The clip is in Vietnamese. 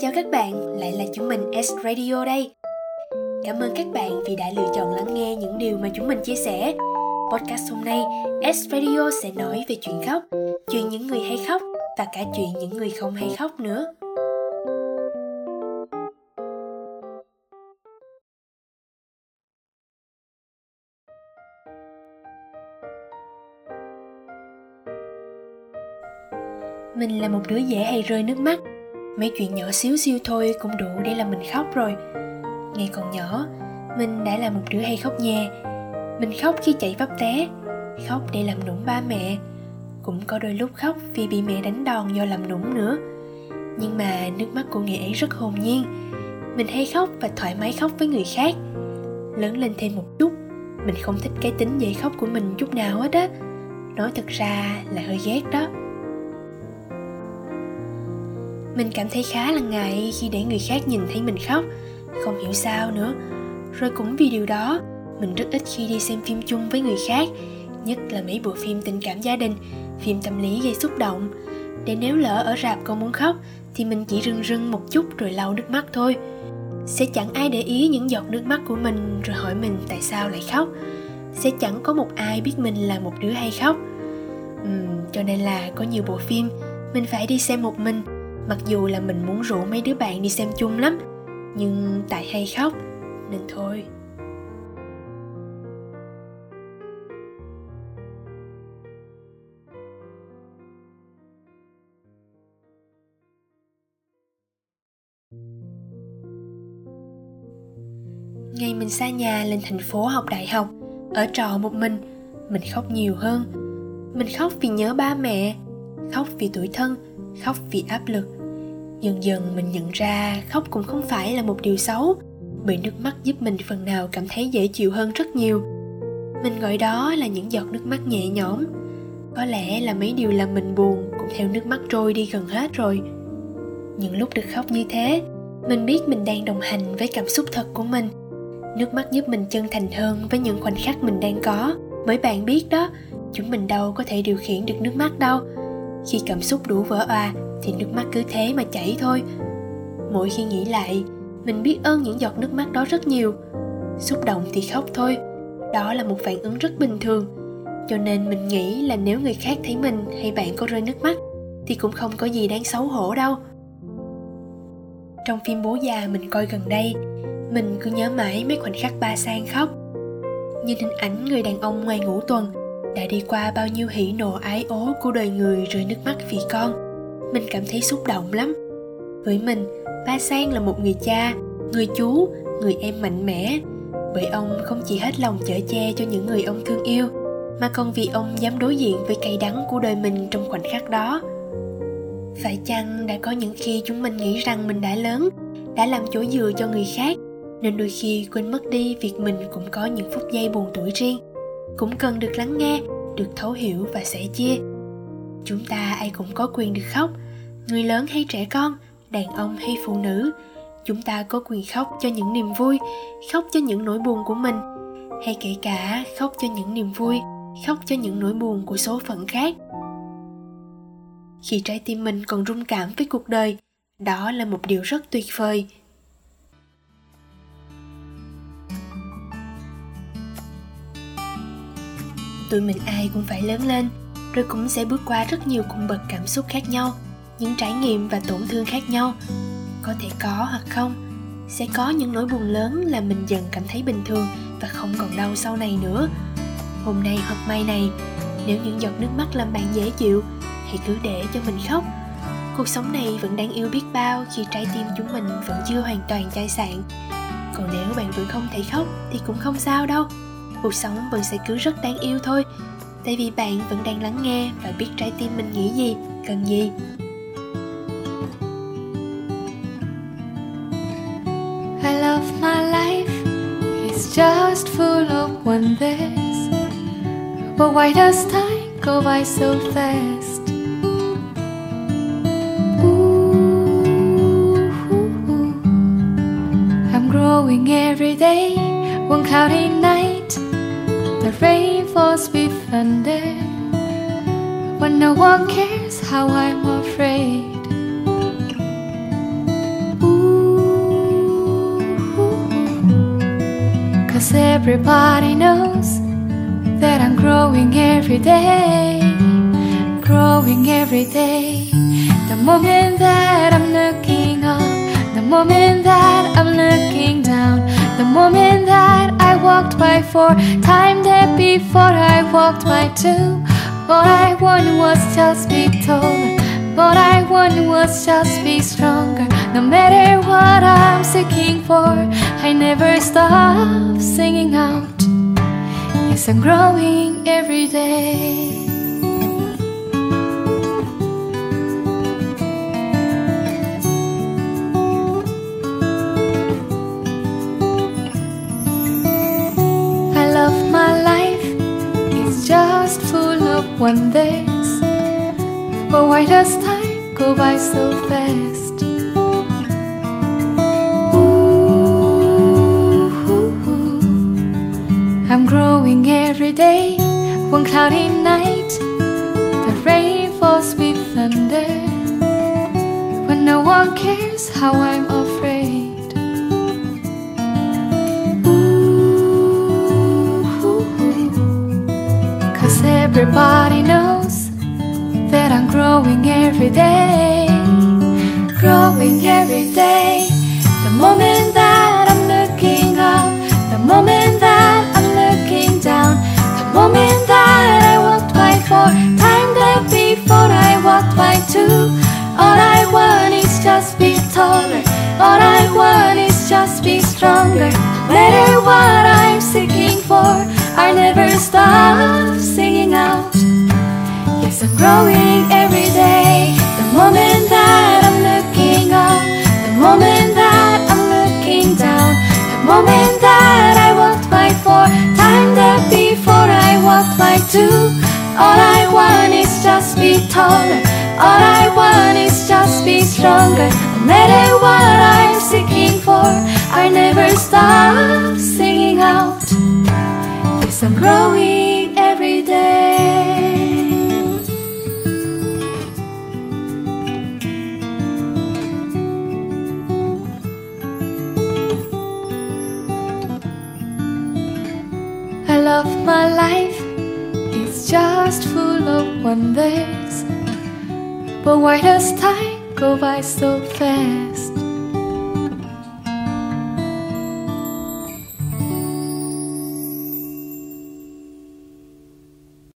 Chào các bạn, lại là chúng mình S Radio đây. Cảm ơn các bạn vì đã lựa chọn lắng nghe những điều mà chúng mình chia sẻ. Podcast hôm nay, S Radio sẽ nói về chuyện khóc, chuyện những người hay khóc và cả chuyện những người không hay khóc nữa. Mình là một đứa dễ hay rơi nước mắt Mấy chuyện nhỏ xíu xiu thôi cũng đủ để làm mình khóc rồi. Ngày còn nhỏ, mình đã là một đứa hay khóc nhè Mình khóc khi chạy vấp té Khóc để làm nũng ba mẹ. Cũng có đôi lúc khóc vì bị mẹ đánh đòn do làm nũng nữa. Nhưng mà nước mắt của người ấy rất hồn nhiên. Mình hay khóc và thoải mái khóc với người khác. Lớn lên thêm một chút Mình không thích cái tính dễ khóc của mình chút nào hết á. Nói thật ra là hơi ghét đó mình cảm thấy khá là ngại khi để người khác nhìn thấy mình khóc. Không hiểu sao nữa. Rồi cũng vì điều đó mình rất ít khi đi xem phim chung với người khác nhất là mấy bộ phim tình cảm gia đình phim tâm lý gây xúc động. Để nếu lỡ ở rạp con muốn khóc thì mình chỉ rưng rưng một chút rồi lau nước mắt thôi. Sẽ chẳng ai để ý những giọt nước mắt của mình rồi hỏi mình tại sao lại khóc. Sẽ chẳng có một ai biết mình là một đứa hay khóc. Uhm, cho nên là có nhiều bộ phim mình phải đi xem một mình mặc dù là mình muốn rủ mấy đứa bạn đi xem chung lắm, nhưng tại hay khóc, nên thôi. Ngày mình xa nhà lên thành phố học đại học, ở trọ một mình mình khóc nhiều hơn. Mình khóc vì nhớ ba mẹ, khóc vì tuổi thân khóc vì áp lực. Dần dần mình nhận ra khóc cũng không phải là một điều xấu, bởi nước mắt giúp mình phần nào cảm thấy dễ chịu hơn rất nhiều. Mình gọi đó là những giọt nước mắt nhẹ nhõm. Có lẽ là mấy điều làm mình buồn cũng theo nước mắt trôi đi gần hết rồi. Những lúc được khóc như thế, mình biết mình đang đồng hành với cảm xúc thật của mình. Nước mắt giúp mình chân thành hơn với những khoảnh khắc mình đang có. Bởi bạn biết đó, chúng mình đâu có thể điều khiển được nước mắt đâu khi cảm xúc đủ vỡ òa thì nước mắt cứ thế mà chảy thôi. Mỗi khi nghĩ lại, mình biết ơn những giọt nước mắt đó rất nhiều. Xúc động thì khóc thôi, đó là một phản ứng rất bình thường. Cho nên mình nghĩ là nếu người khác thấy mình hay bạn có rơi nước mắt, thì cũng không có gì đáng xấu hổ đâu. Trong phim bố già mình coi gần đây, mình cứ nhớ mãi mấy khoảnh khắc ba sang khóc. Nhìn hình ảnh người đàn ông ngoài ngủ tuần đã đi qua bao nhiêu hỉ nộ ái ố của đời người rơi nước mắt vì con. Mình cảm thấy xúc động lắm. Với mình, ba sang là một người cha, người chú, người em mạnh mẽ. Bởi ông không chỉ hết lòng chở che cho những người ông thương yêu, mà còn vì ông dám đối diện với cay đắng của đời mình trong khoảnh khắc đó. Phải chăng đã có những khi chúng mình nghĩ rằng mình đã lớn, đã làm chỗ dựa cho người khác, nên đôi khi quên mất đi việc mình cũng có những phút giây buồn tuổi riêng cũng cần được lắng nghe, được thấu hiểu và sẻ chia. Chúng ta ai cũng có quyền được khóc. Người lớn hay trẻ con, đàn ông hay phụ nữ, chúng ta có quyền khóc cho những niềm vui, khóc cho những nỗi buồn của mình. Hay kể cả, khóc cho những niềm vui, khóc cho những nỗi buồn của số phận khác. Khi trái tim mình còn rung cảm với cuộc đời, đó là một điều rất tuyệt vời. Tụi mình ai cũng phải lớn lên, rồi cũng sẽ bước qua rất nhiều cung bậc cảm xúc khác nhau, những trải nghiệm và tổn thương khác nhau. Có thể có hoặc không, sẽ có những nỗi buồn lớn là mình dần cảm thấy bình thường và không còn đau sau này nữa. Hôm nay hoặc mai này, nếu những giọt nước mắt làm bạn dễ chịu, hãy cứ để cho mình khóc. Cuộc sống này vẫn đáng yêu biết bao khi trái tim chúng mình vẫn chưa hoàn toàn chai sạn. Còn nếu bạn vẫn không thể khóc thì cũng không sao đâu cuộc sống vẫn sẽ cứ rất đáng yêu thôi. Tại vì bạn vẫn đang lắng nghe và biết trái tim mình nghĩ gì cần gì. I love my life. It's just full of wonders. But why does time go by so fast? Ooh, I'm growing every day. One cloudy night the rain falls befriended. When no one cares how I'm afraid. Cause everybody knows that I'm growing every day. Growing every day. The moment that I'm looking up, the moment that I'm looking down the moment that I walked by four, time that before I walked by two. What I want was just be taller. What I want was just be stronger. No matter what I'm seeking for, I never stop singing out. Yes, I'm growing every day. But why does time go by so fast? Ooh, I'm growing every day. One cloudy night, the rain falls with thunder. When no one cares how I'm afraid. Ooh, Cause everybody knows growing every day, growing every day. The moment that I'm looking up, the moment that I'm looking down, the moment that I walked by four, time that before I walked by two. All I want is just be taller. All I want is just be stronger. No matter what I'm seeking for, I never stop singing out. Yes, I'm growing every two. All I want is just be taller. All I want is just be stronger. No matter what I'm seeking for, I never stop singing out. Yes, I'm growing every day. Full of wonders. But why does time go by so fast?